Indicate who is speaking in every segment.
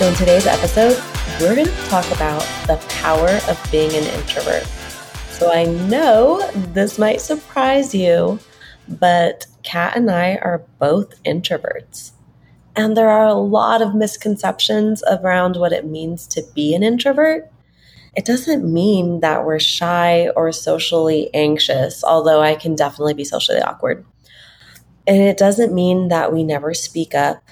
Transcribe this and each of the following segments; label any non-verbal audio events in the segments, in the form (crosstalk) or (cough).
Speaker 1: So, in today's episode, we're going to talk about the power of being an introvert. So, I know this might surprise you, but Kat and I are both introverts. And there are a lot of misconceptions around what it means to be an introvert. It doesn't mean that we're shy or socially anxious, although I can definitely be socially awkward. And it doesn't mean that we never speak up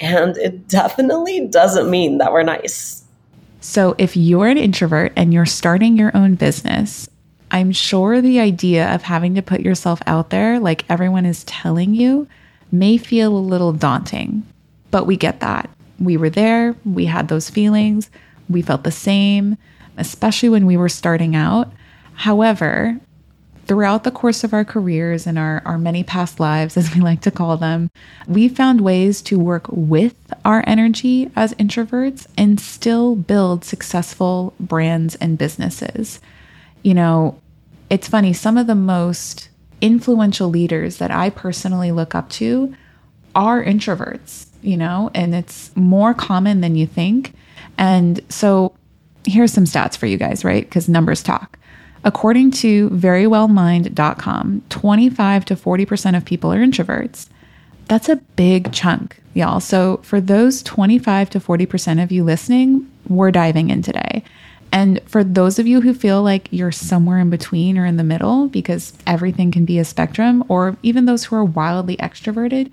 Speaker 1: and it definitely doesn't mean that we're nice.
Speaker 2: So, if you're an introvert and you're starting your own business, I'm sure the idea of having to put yourself out there like everyone is telling you may feel a little daunting, but we get that. We were there, we had those feelings, we felt the same, especially when we were starting out. However, throughout the course of our careers and our, our many past lives, (laughs) as we like to call them, we found ways to work with our energy as introverts and still build successful brands and businesses. You know, it's funny, some of the most influential leaders that I personally look up to are introverts, you know, and it's more common than you think. And so here's some stats for you guys, right? Because numbers talk. According to verywellmind.com, 25 to 40% of people are introverts. That's a big chunk, y'all. So, for those 25 to 40% of you listening, we're diving in today. And for those of you who feel like you're somewhere in between or in the middle, because everything can be a spectrum, or even those who are wildly extroverted,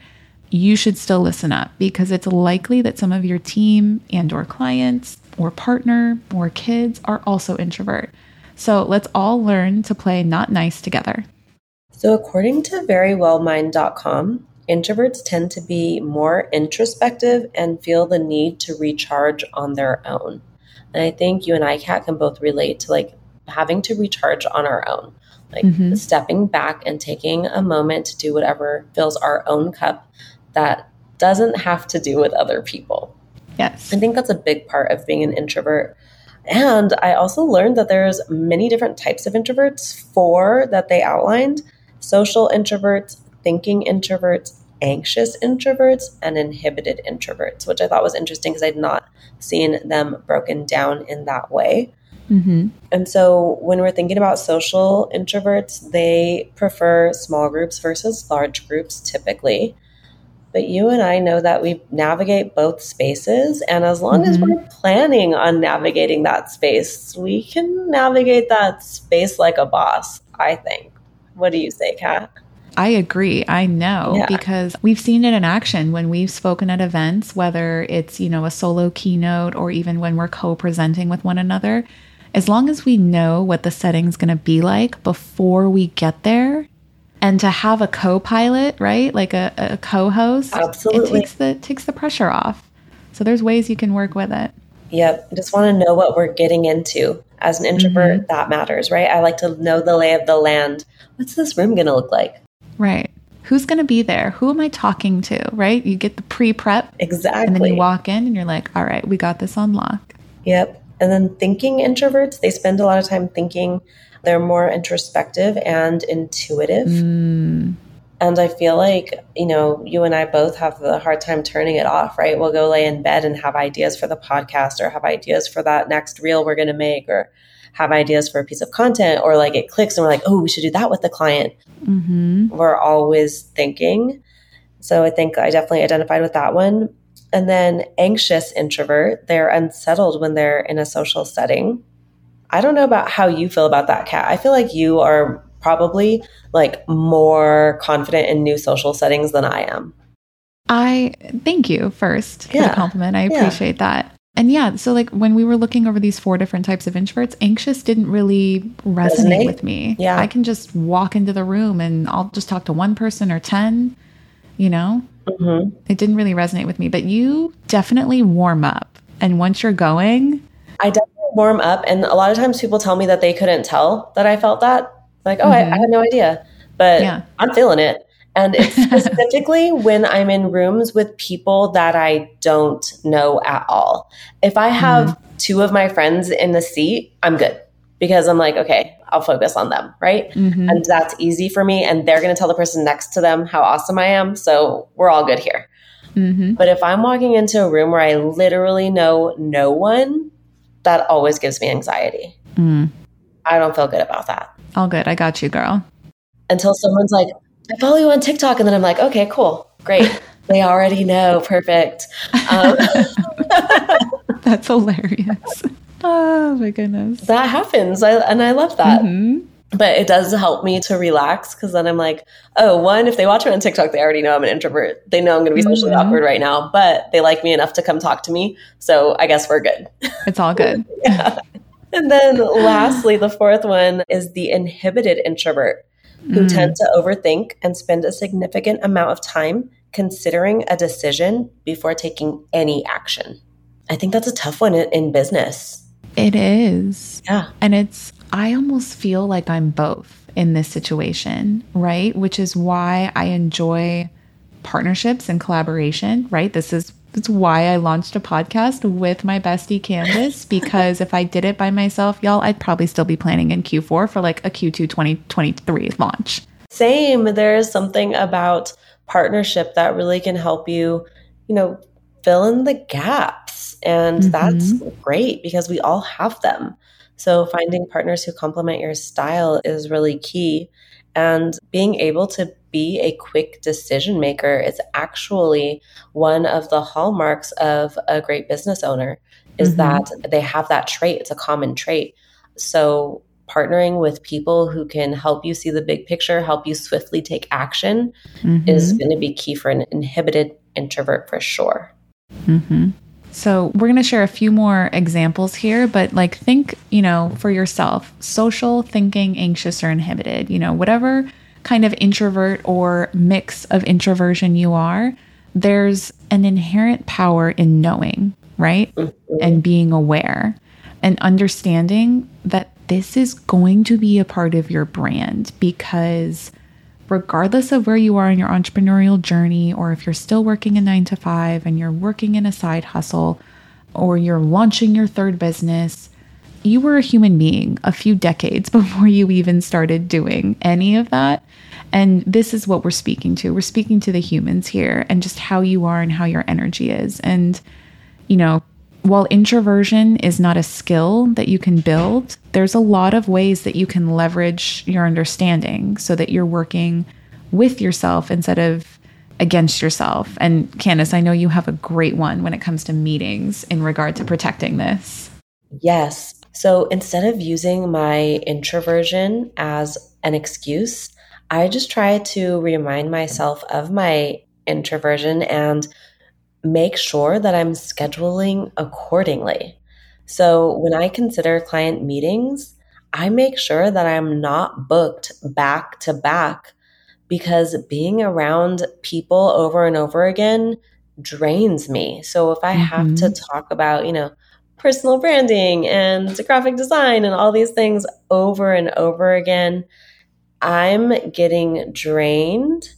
Speaker 2: you should still listen up because it's likely that some of your team and or clients or partner or kids are also introvert. So let's all learn to play not nice together.
Speaker 1: So, according to verywellmind.com, introverts tend to be more introspective and feel the need to recharge on their own. And I think you and I, Kat, can both relate to like having to recharge on our own, like mm-hmm. stepping back and taking a moment to do whatever fills our own cup that doesn't have to do with other people.
Speaker 2: Yes.
Speaker 1: I think that's a big part of being an introvert and I also learned that there's many different types of introverts, four that they outlined social introverts, thinking introverts, anxious introverts, and inhibited introverts, which I thought was interesting because I'd not seen them broken down in that way. Mm-hmm. And so when we're thinking about social introverts, they prefer small groups versus large groups typically. But you and I know that we navigate both spaces. And as long mm-hmm. as we're planning on navigating that space, we can navigate that space like a boss, I think. What do you say, Kat?
Speaker 2: I agree. I know yeah. because we've seen it in action when we've spoken at events, whether it's, you know, a solo keynote or even when we're co-presenting with one another. As long as we know what the setting's going to be like before we get there, and to have a co-pilot right like a, a co-host
Speaker 1: absolutely.
Speaker 2: it takes the takes the pressure off. So there's ways you can work with it.
Speaker 1: Yep. Just want to know what we're getting into as an introvert mm-hmm. that matters right? I like to know the lay of the land. What's this room going to look like?
Speaker 2: Right. Who's going to be there? Who am i talking to right? You get the pre-prep.
Speaker 1: Exactly
Speaker 2: and then you walk in and you're like all right we got this on lock
Speaker 1: yep. And then thinking introverts they spend a lot of time thinking they're more introspective and intuitive. Mm. And I feel like, you know, you and I both have the hard time turning it off, right? We'll go lay in bed and have ideas for the podcast or have ideas for that next reel we're going to make or have ideas for a piece of content or like it clicks and we're like, oh, we should do that with the client. Mm-hmm. We're always thinking. So I think I definitely identified with that one. And then anxious introvert, they're unsettled when they're in a social setting. I don't know about how you feel about that, Kat. I feel like you are probably like more confident in new social settings than I am.
Speaker 2: I thank you first for yeah. the compliment. I appreciate yeah. that. And yeah, so like when we were looking over these four different types of introverts, anxious didn't really resonate, resonate? with me.
Speaker 1: Yeah.
Speaker 2: I can just walk into the room and I'll just talk to one person or 10, you know? Mm-hmm. It didn't really resonate with me, but you definitely warm up And once you're going,
Speaker 1: I definitely warm up. And a lot of times people tell me that they couldn't tell that I felt that. Like, oh, mm-hmm. I, I, had no idea. But yeah. I'm feeling it. And it's (laughs) specifically when I'm in rooms with people that I don't know at all. If I have mm-hmm. two of my friends in the seat, I'm good because I'm like, okay, I'll focus on them, right? Mm-hmm. And that's easy for me. And they're going to tell the person next to them how awesome I am. So we're all good here. Mm-hmm. But if I'm walking into a room where I literally know no one, that always gives me anxiety. Mm. I don't feel good about that.
Speaker 2: All good. I got you, girl.
Speaker 1: Until someone's like, I follow you on TikTok. And then I'm like, okay, cool. Great. (laughs) they already know. Perfect. Um, (laughs)
Speaker 2: That's hilarious. (laughs) Oh my goodness.
Speaker 1: That happens. I, and I love that. Mm-hmm. But it does help me to relax because then I'm like, oh, one, if they watch me on TikTok, they already know I'm an introvert. They know I'm going to be socially mm-hmm. awkward right now, but they like me enough to come talk to me. So I guess we're good. (laughs)
Speaker 2: It's all good. (laughs)
Speaker 1: yeah. And then lastly, the fourth one is the inhibited introvert who mm. tend to overthink and spend a significant amount of time considering a decision before taking any action. I think that's a tough one in business.
Speaker 2: It is.
Speaker 1: Yeah.
Speaker 2: And it's, I almost feel like I'm both in this situation, right? Which is why I enjoy partnerships and collaboration, right? This is that's why I launched a podcast with my bestie Candice (laughs) because if I did it by myself, y'all, I'd probably still be planning in Q4 for like a Q2 2023 launch.
Speaker 1: Same. There is something about partnership that really can help you, you know, fill in the gaps. And mm-hmm. that's great because we all have them. So finding partners who complement your style is really key. And being able to be a quick decision maker is actually one of the hallmarks of a great business owner is mm-hmm. that they have that trait. It's a common trait. So partnering with people who can help you see the big picture, help you swiftly take action mm-hmm. is going to be key for an inhibited introvert for sure.
Speaker 2: Mm-hmm. So, we're going to share a few more examples here, but like think, you know, for yourself social, thinking, anxious, or inhibited, you know, whatever kind of introvert or mix of introversion you are, there's an inherent power in knowing, right? And being aware and understanding that this is going to be a part of your brand because regardless of where you are in your entrepreneurial journey, or if you're still working a nine to five and you're working in a side hustle, or you're launching your third business, you were a human being a few decades (laughs) before you even started doing any of that. And this is what we're speaking to. We're speaking to the humans here and just how you are and how your energy is. And, you know, while introversion is not a skill that you can build, there's a lot of ways that you can leverage your understanding so that you're working with yourself instead of against yourself. And Candice, I know you have a great one when it comes to meetings in regard to protecting this.
Speaker 1: Yes. So instead of using my introversion as an excuse, I just try to remind myself of my introversion and make sure that I'm scheduling accordingly. So when I consider client meetings, I make sure that I'm not booked back to back because being around people over and over again drains me. So if I mm-hmm. have to mm-hmm. talk about, you know, personal branding and graphic design and all these things over and over again, I'm getting drained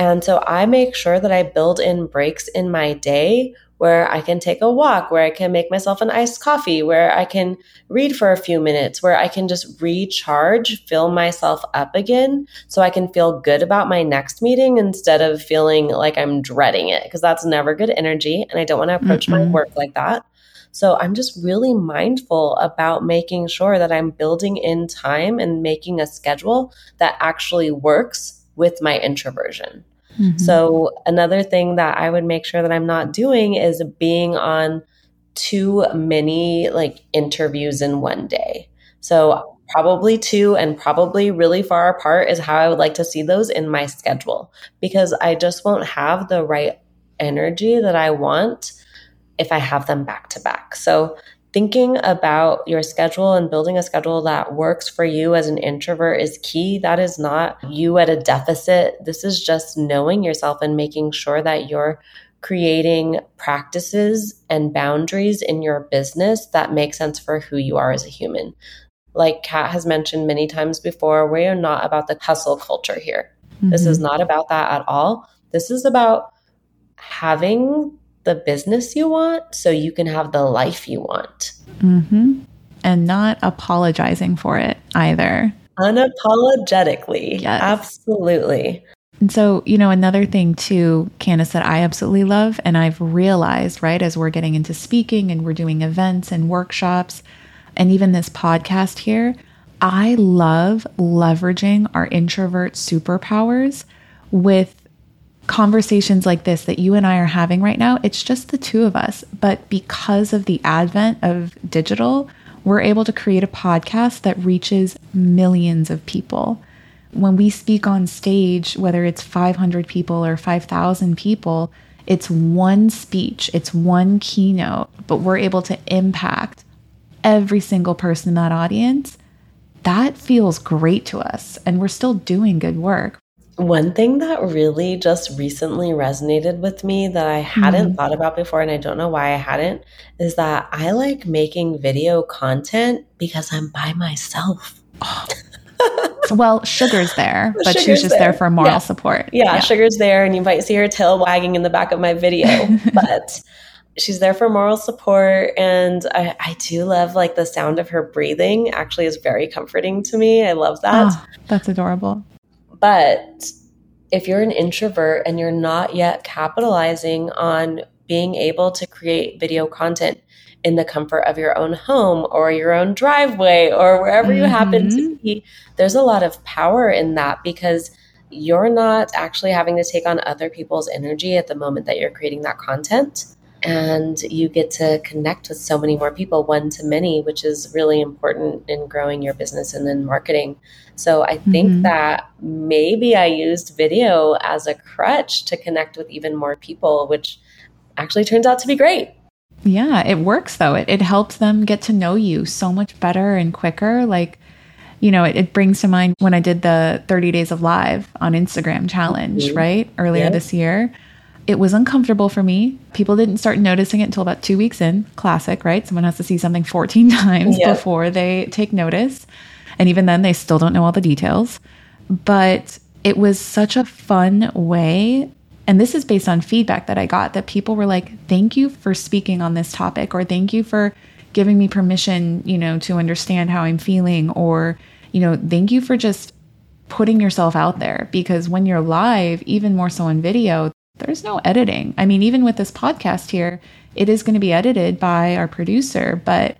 Speaker 1: and so I make sure that I build in breaks in my day where I can take a walk, where I can make myself an iced coffee, where I can read for a few minutes, where I can just recharge, fill myself up again so I can feel good about my next meeting instead of feeling like I'm dreading it because that's never good energy. And I don't want to approach mm-hmm. my work like that. So I'm just really mindful about making sure that I'm building in time and making a schedule that actually works with my introversion. Mm-hmm. So, another thing that I would make sure that I'm not doing is being on too many like interviews in one day. So, probably two and probably really far apart is how I would like to see those in my schedule because I just won't have the right energy that I want if I have them back to back. So, thinking about your schedule and building a schedule that works for you as an introvert is key. That is not you at a deficit. This is just knowing yourself and making sure that you're creating practices and boundaries in your business that make sense for who you are as a human. Like Kat has mentioned many times before, we are not about the hustle culture here. Mm-hmm. This is mm-hmm. not about that at all. This is about having the business you want so you can have the life you want.
Speaker 2: Mm-hmm. And not apologizing for it either.
Speaker 1: Unapologetically. Yes. Absolutely.
Speaker 2: And so, you know, another thing too, Candice, that I absolutely love, and I've realized, right, as we're getting into speaking and we're doing events and workshops, and even this podcast here, I love leveraging our introvert superpowers with conversations like this that you and I are having right now. It's just the two of us. But because of the advent of digital, we're able to create a podcast that reaches millions of people when we speak on stage, whether it's 500 people or 5,000 people, it's one speech, it's one keynote, but we're able to impact every single person in that audience. That feels great to us, and we're still doing good work.
Speaker 1: One thing that really just recently resonated with me that I hadn't mm-hmm. thought about before, and I don't know why I hadn't, is that I like making video content because I'm by myself. Oh, (laughs)
Speaker 2: well, Sugar's there, (laughs) but Sugar's she's just there. there. for moral
Speaker 1: yeah.
Speaker 2: support.
Speaker 1: Yeah, yeah, Sugar's there, and you might see her tail wagging in the back of my video, (laughs) but she's there for moral support. And I, I, do love like the sound of her breathing. Actually, is very comforting to me. I love that. Oh,
Speaker 2: that's adorable.
Speaker 1: But if you're an introvert and you're not yet capitalizing on being able to create video content in the comfort of your own home or your own driveway or wherever mm-hmm. you happen to mm-hmm. be, there's a lot of power in that because you're not actually having to take on other people's energy at the moment that you're creating that content. And you get to connect with so many more people, one to many, which is really important in growing your business and in marketing. So I think mm-hmm. that maybe I used video as a crutch to connect with even more people, which actually turns out to be great.
Speaker 2: Yeah, it works though. It, it helps them get to know you so much better and quicker. Like, you know, it, it brings to mind when I did the 30 days of live on Instagram challenge, mm-hmm. right? Earlier this year. It was uncomfortable for me. People didn't start noticing it until about two weeks in. Classic, right? Someone has to see something 14 (laughs) times before they take notice. And even then, they still don't know all the details. But it was such a fun way and this is based on feedback that I got that people were like, thank you for speaking on this topic, or thank you for giving me permission, you know, to understand how I'm feeling, or, you know, thank you for just putting yourself out there. Because when you're live, even more so on video, there's no editing. I mean, even with this podcast here, it is going to be edited by our producer, but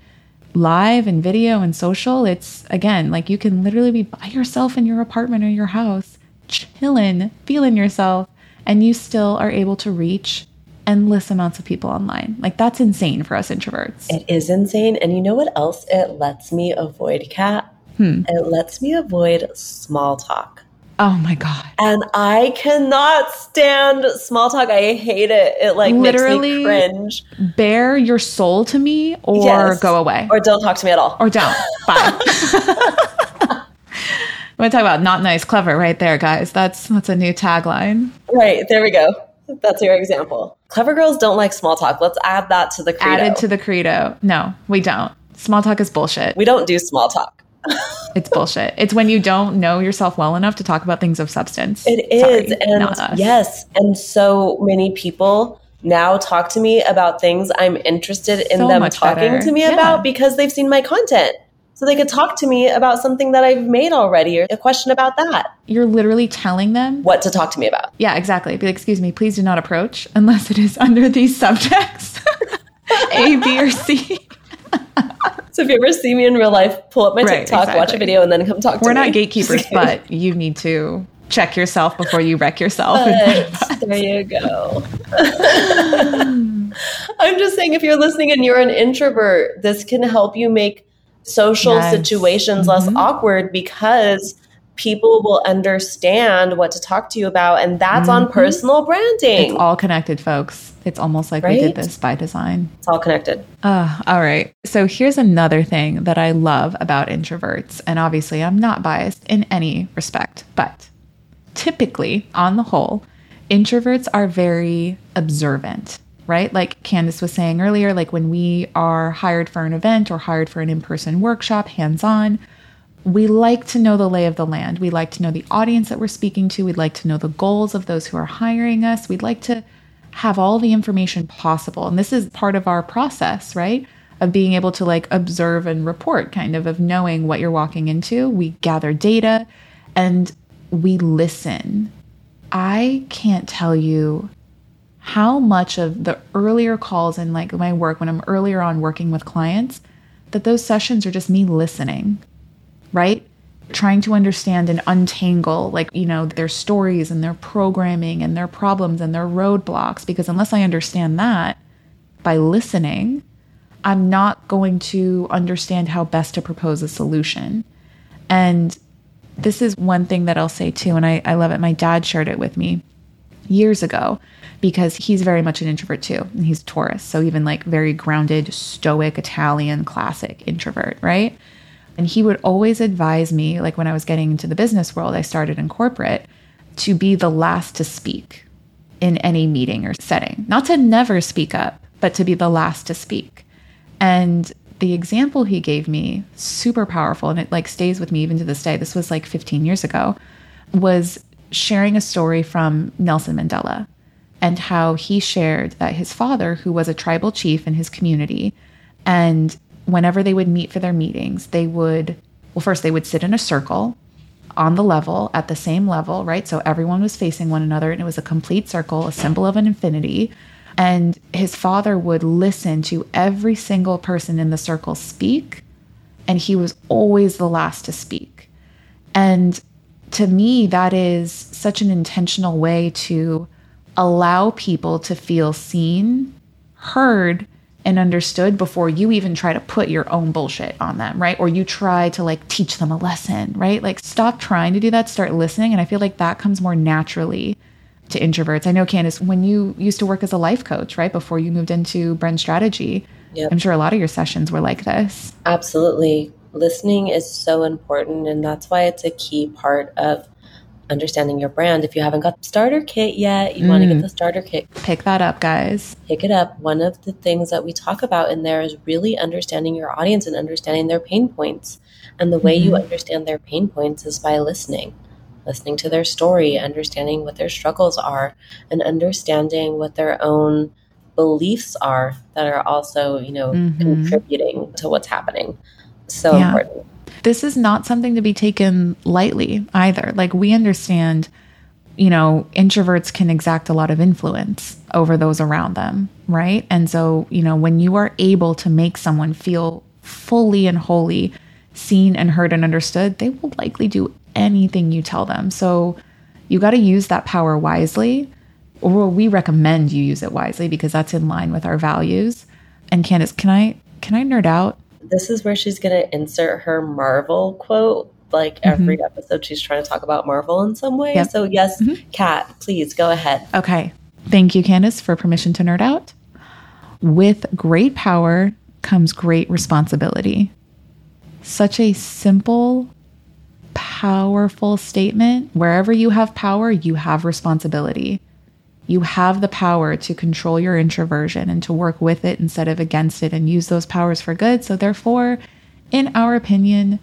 Speaker 2: live and video and social, it's again like you can literally be by yourself in your apartment or your house, chilling, feeling yourself and you still are able to reach endless amounts of people online. Like that's insane for us introverts.
Speaker 1: It is insane. And you know what else it lets me avoid, Kat? Hmm. It lets me avoid small talk.
Speaker 2: Oh my God.
Speaker 1: And I cannot stand small talk. I hate it. It like Literally makes me cringe.
Speaker 2: Bare your soul to me or yes. go away.
Speaker 1: Or don't talk to me at all.
Speaker 2: Or don't. Bye. (laughs) (laughs) I'm gonna talk about not nice, clever right there, guys. That's that's a new tagline.
Speaker 1: Right, there we go. That's your example. Clever girls don't like small talk. Let's add that to the credo.
Speaker 2: Added to the credo. No, we don't. Small talk is bullshit.
Speaker 1: We don't do small talk.
Speaker 2: It's bullshit. It's when you don't know yourself well enough to talk about things of substance.
Speaker 1: It is. Sorry, and yes. And so many people now talk to me about things I'm interested in so them talking better. to me yeah. about because they've seen my content so they could talk to me about something that I've made already or a question about that.
Speaker 2: You're literally telling them
Speaker 1: what to talk to me about.
Speaker 2: Yeah, exactly. Be like, excuse me, please do not approach unless it is (laughs) under these subjects (laughs) A, B, or C.
Speaker 1: so if you ever see me in real life, pull up my right, TikTok, exactly. watch a video, and then come talk to
Speaker 2: We're
Speaker 1: me.
Speaker 2: We're not gatekeepers, (laughs) but you need to check yourself before you wreck yourself.
Speaker 1: there you go. (laughs) I'm just saying, if you're listening and you're an introvert, this can help you make social yes. situations mm-hmm. less awkward because people will understand what to talk to you about and that's mm-hmm. on personal branding
Speaker 2: it's all connected folks it's almost like right? we did this by design
Speaker 1: it's all connected
Speaker 2: uh, all right so here's another thing that i love about introverts and obviously i'm not biased in any respect but typically on the whole introverts are very observant, right? Like Candice was saying earlier, like when we are hired for an event or hired for an in person workshop, hands on, we like to know the lay of the land. We like to know the audience that we're speaking to. We'd like to know the goals of those who are hiring us. We'd like to have all the information possible. And this is part of our process, right? Of being able to like observe and report, kind of, of knowing what you're walking into. We gather data and we listen. I can't tell you how much of the earlier calls in like my work when I'm earlier on working with clients that those sessions are just me listening right? Trying to understand and untangle, like, you know, their stories and their programming and their problems and their roadblocks. Because unless I understand that by listening, I'm not going to understand how best to propose a solution. And this is one thing that I'll say too, and I, I love it. My dad shared it with me years ago because he's very much an introvert too. And he's Taurus. So even like very grounded, stoic, Italian, classic introvert, right? And he would always advise me, like when I was getting into the business world, I started in corporate, to be the last to speak in any meeting or setting. Not to never speak up, but to be the last to speak. And the example he gave me, super powerful, and it like stays with me even to this day. This was like 15 years ago, was sharing a story from Nelson Mandela and how he shared that his father, who was a tribal chief in his community, and whenever they would meet for their meetings, they would, well, first they would sit in a circle on the level at the same level, right? So everyone was facing one another and it was a complete circle, a symbol of an infinity. And his father would listen to every single person in the circle speak, and he was always the last to speak. And to me, that is such an intentional way to allow people to feel seen, heard, and understood before you even try to put your own bullshit on them, right? Or you try to like teach them a lesson, right? Like stop trying to do that, start listening. And I feel like that comes more naturally to introverts. I know, Candice, when you used to work as a life coach, right, before you moved into brand strategy, yep. I'm sure a lot of your sessions were like this.
Speaker 1: Absolutely. Listening is so important. And that's why it's a key part of understanding your brand. If you haven't got the starter kit yet, you mm. want to get the starter kit.
Speaker 2: Pick that up, guys.
Speaker 1: Pick it up. One of the things that we talk about in there is really understanding your audience and understanding their pain points. And the way mm-hmm. you understand their pain points is by listening. Listening to their story, understanding what their struggles are, and understanding what their own beliefs are that are also, you know, mm-hmm. contributing to what's happening. So yeah. important
Speaker 2: this is not something to be taken lightly either. Like, we understand, you know, introverts can exact a lot of influence over those around them, right? And so, you know, when you are able to make someone feel fully and wholly seen and heard and understood, they will likely do anything you tell them. So, you got to use that power wisely, or we recommend you use it wisely because that's in line with our values. And Candice, can I can I nerd out?
Speaker 1: This is where she's going to insert her Marvel quote. Like every mm-hmm. episode, she's trying to talk about Marvel in some way. Yep. So, yes, mm-hmm. Kat, please go ahead.
Speaker 2: Okay. Thank you, Candice, for permission to nerd out. With great power comes great responsibility. Such a simple, powerful statement. Wherever you have power, you have responsibility you have the power to control your introversion and to work with it instead of against it and use those powers for good. So, therefore, in our opinion,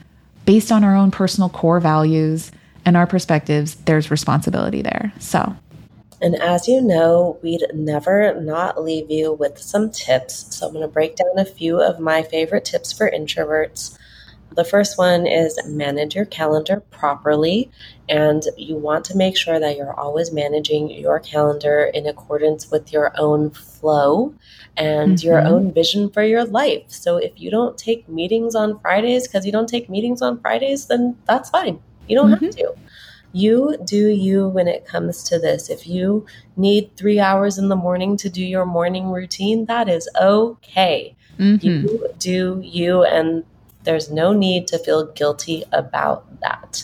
Speaker 2: based on our own personal core values and our perspectives, there's responsibility there. So,
Speaker 1: and as you know, we'd never not leave you with some tips. So, I'm going to break down a few of my favorite tips for introverts. The first one is manage your calendar properly. And you want to make sure that you're always managing your calendar in accordance with your own flow and mm-hmm. your own vision for your life. So if you don't take meetings on Fridays because you don't take meetings on Fridays, then that's fine. You don't mm-hmm. have to. You do you when it comes to this. If you need three hours in the morning to do your morning routine, that is okay. Mm-hmm. You do you, and there's no need to feel guilty about that.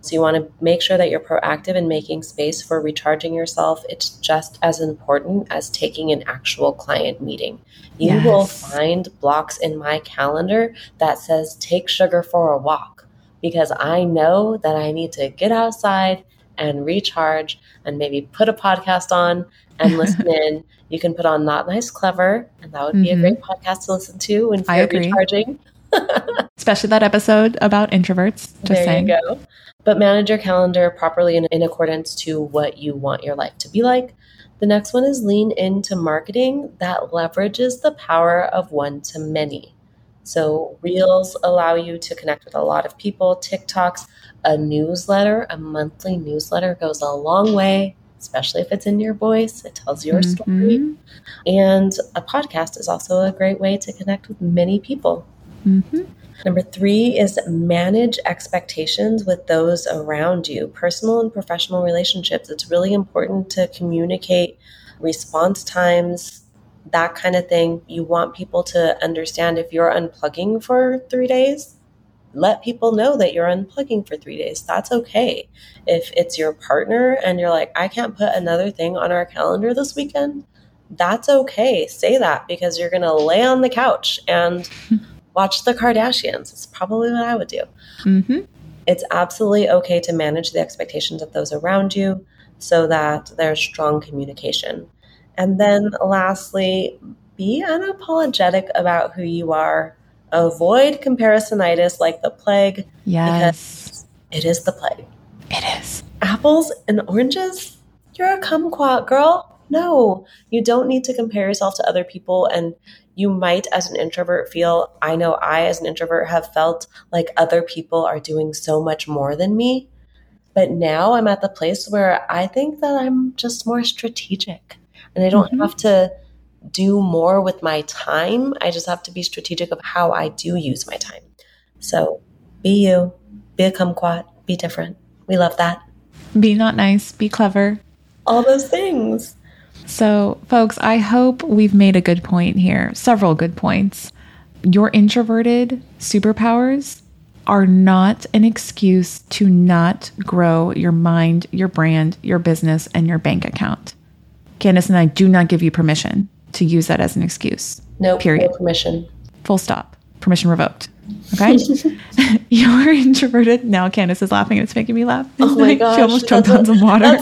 Speaker 1: So you want to make sure that you're proactive in making space for recharging yourself. It's just as important as taking an actual client meeting. You yes. will find blocks in my calendar that says take sugar for a walk because I know that I need to get outside and recharge and maybe put a podcast on and (laughs) listen in. You can put on Not Nice Clever, and that would be
Speaker 2: Mhm.
Speaker 1: a great podcast to listen to when you're recharging. (laughs)
Speaker 2: Especially that episode about introverts. Just
Speaker 1: there
Speaker 2: saying.
Speaker 1: you go. But manage your calendar properly in, in accordance to what you want your life to be like. The next one is lean into marketing that leverages the power of one to many. So, Reels allow you to connect with a lot of people. TikToks, a newsletter, a monthly newsletter goes a long way, especially if it's in your voice. It tells your story.
Speaker 2: Mhm.
Speaker 1: And a podcast is also a great way to connect with many people.
Speaker 2: Mhm.
Speaker 1: Number three is manage expectations with those around you, personal and professional relationships. It's really important to communicate response times, that kind of thing. You want people to understand if you're unplugging for three days, let people know that you're unplugging for three days. That's okay. If it's your partner and you're like, I can't put another thing on our calendar this weekend, that's okay. Say that because you're going to lay on the couch and (laughs) watch the Kardashians. It's probably what I would do.
Speaker 2: Mhm.
Speaker 1: It's absolutely okay to manage the expectations of those around you so that there's strong communication. And then lastly, be unapologetic about who you are. Avoid comparisonitis like the plague.
Speaker 2: Yes.
Speaker 1: It is the plague.
Speaker 2: It is.
Speaker 1: Apples and oranges? You're a kumquat, girl. No, you don't need to compare yourself to other people. And you might, as an introvert, feel I know I, as an introvert, have felt like other people are doing so much more than me. But now I'm at the place where I think that I'm just more strategic and I don't
Speaker 2: Mhm.
Speaker 1: have to do more with my time. I just have to be strategic of how I do use my time. So be you, be a kumquat, be different. We love that.
Speaker 2: Be not nice. Be clever.
Speaker 1: All those things.
Speaker 2: So, folks, I hope we've made a good point here, several good points. Your introverted superpowers are not an excuse to not grow your mind, your brand, your business, and your bank account. Candice and I do not give you permission to use that as an excuse.
Speaker 1: No
Speaker 2: Period.
Speaker 1: no permission.
Speaker 2: Full stop. Permission revoked. Okay? (laughs) You're (laughs) introverted. Now Candice is laughing and it's making me laugh.
Speaker 1: Oh my gosh. (laughs)
Speaker 2: She almost choked on some water.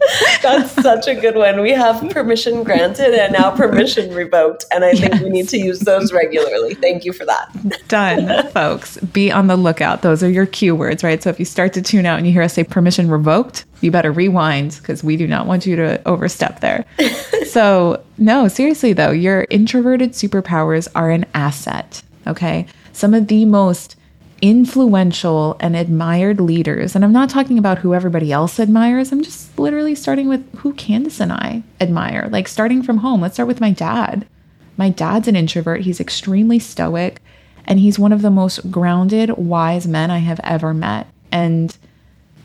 Speaker 2: (laughs)
Speaker 1: That's, such a good one. We have permission granted and now permission revoked. And I think we need to use those regularly. Thank you for that.
Speaker 2: Done, folks. Be on the lookout. Those are your cue words, right? So if you start to tune out and you hear us say permission revoked, you better rewind because we do not want you to overstep there. (laughs) so, no, seriously though, your introverted superpowers are an asset, okay? Some of the most influential and admired leaders, and I'm not talking about who everybody else admires, I'm just literally starting with who Candice and I admire. Like starting from home, let's start with my dad. My dad's an introvert. He's extremely stoic and he's one of the most grounded, wise men I have ever met. And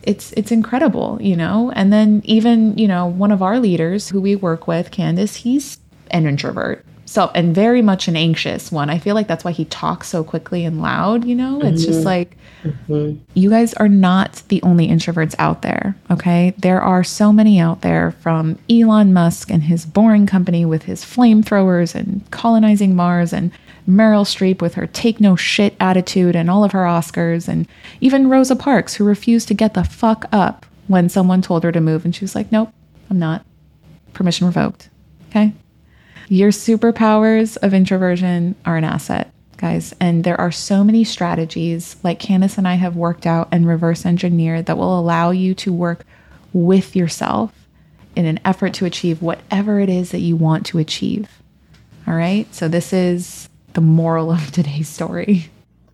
Speaker 2: it's it's incredible, you know? And then even, you know, one of our leaders who we work with, Candice, he's an introvert. So and very much an anxious one. I feel like that's why he talks so quickly and loud, you know? It's just mm-hmm. like mm-hmm. you guys are not the only introverts out there, okay? There are so many out there from Elon Musk and his boring company with his flamethrowers and colonizing Mars and Meryl Streep with her take no shit attitude and all of her Oscars and even Rosa Parks who refused to get the fuck up when someone told her to move and she was like, "Nope, I'm not." Permission revoked. Okay? Your superpowers of introversion are an asset, guys. And there are so many strategies like Candice and I have worked out and reverse engineered that will allow you to work with yourself in an effort to achieve whatever it is that you want to achieve. All right. So, this is the moral of today's story.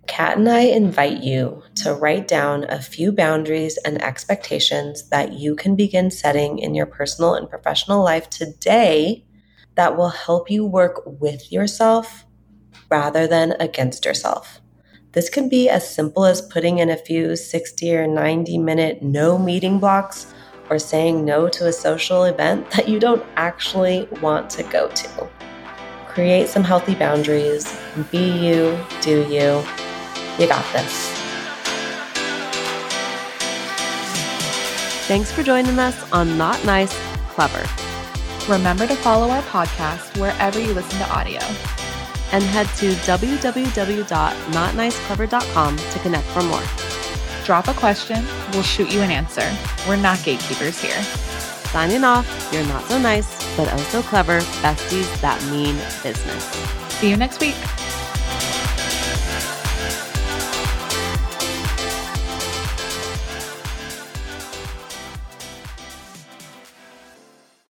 Speaker 1: Kat and I invite you to write down a few boundaries and expectations that you can begin setting in your personal and professional life today that will help you work with yourself rather than against yourself. This can be as simple as putting in a few 60 or 90 minute no meeting blocks or saying no to a social event (laughs) that you don't actually want to go to. Create some healthy boundaries. Be you, do you. You got this.
Speaker 3: Thanks for joining us on Not Nice, Clever.
Speaker 2: Remember to follow our podcast wherever you listen to audio.
Speaker 3: And head to www.notniceclever.com to connect for more.
Speaker 2: Drop a question, we'll shoot you an answer. We're not gatekeepers here.
Speaker 1: Signing off, you're not so nice, but oh so clever besties that mean business.
Speaker 2: See you next week.